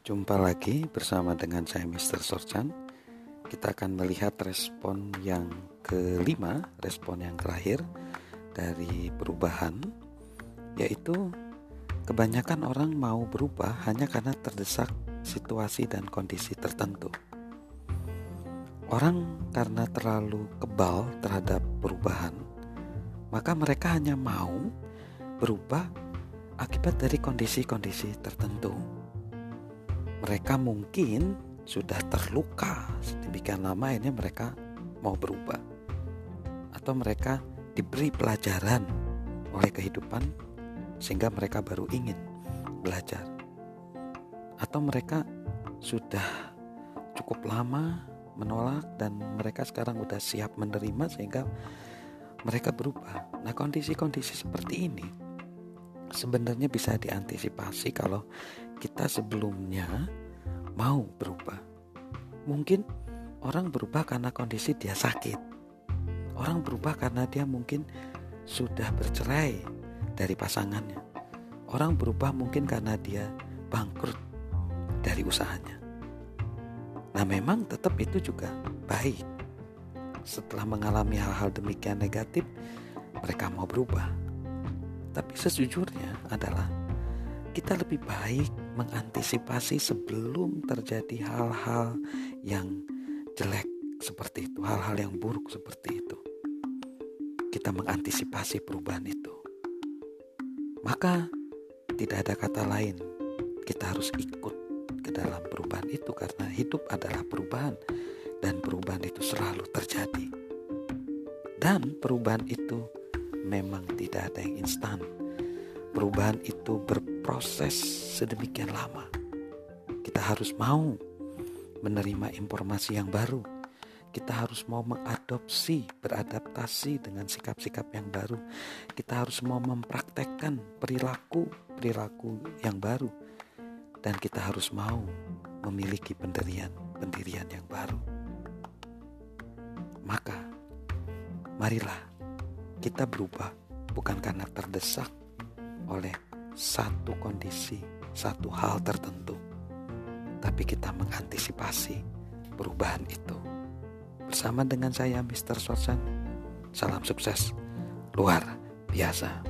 Jumpa lagi bersama dengan saya Mr. Sorchan. Kita akan melihat respon yang kelima, respon yang terakhir dari perubahan, yaitu kebanyakan orang mau berubah hanya karena terdesak situasi dan kondisi tertentu. Orang karena terlalu kebal terhadap perubahan, maka mereka hanya mau berubah akibat dari kondisi-kondisi tertentu. Mereka mungkin sudah terluka sedemikian lama ini mereka mau berubah. Atau mereka diberi pelajaran oleh kehidupan sehingga mereka baru ingin belajar. Atau mereka sudah cukup lama menolak dan mereka sekarang sudah siap menerima sehingga mereka berubah. Nah, kondisi-kondisi seperti ini sebenarnya bisa diantisipasi kalau kita sebelumnya mau berubah. Mungkin orang berubah karena kondisi dia sakit. Orang berubah karena dia mungkin sudah bercerai dari pasangannya. Orang berubah mungkin karena dia bangkrut dari usahanya. Nah, memang tetap itu juga baik. Setelah mengalami hal-hal demikian negatif, mereka mau berubah. Tapi sejujurnya adalah kita lebih baik mengantisipasi sebelum terjadi hal-hal yang jelek seperti itu, hal-hal yang buruk seperti itu. Kita mengantisipasi perubahan itu. Maka tidak ada kata lain, kita harus ikut ke dalam perubahan itu karena hidup adalah perubahan dan perubahan itu selalu terjadi. Dan perubahan itu memang tidak ada yang instan. Perubahan itu berproses sedemikian lama. Kita harus mau menerima informasi yang baru. Kita harus mau mengadopsi, beradaptasi dengan sikap-sikap yang baru. Kita harus mau mempraktekkan perilaku-perilaku yang baru. Dan kita harus mau memiliki pendirian-pendirian yang baru. Maka, marilah kita berubah bukan karena terdesak oleh satu kondisi, satu hal tertentu, tapi kita mengantisipasi perubahan itu. Bersama dengan saya, Mr. Sorsan, salam sukses luar biasa.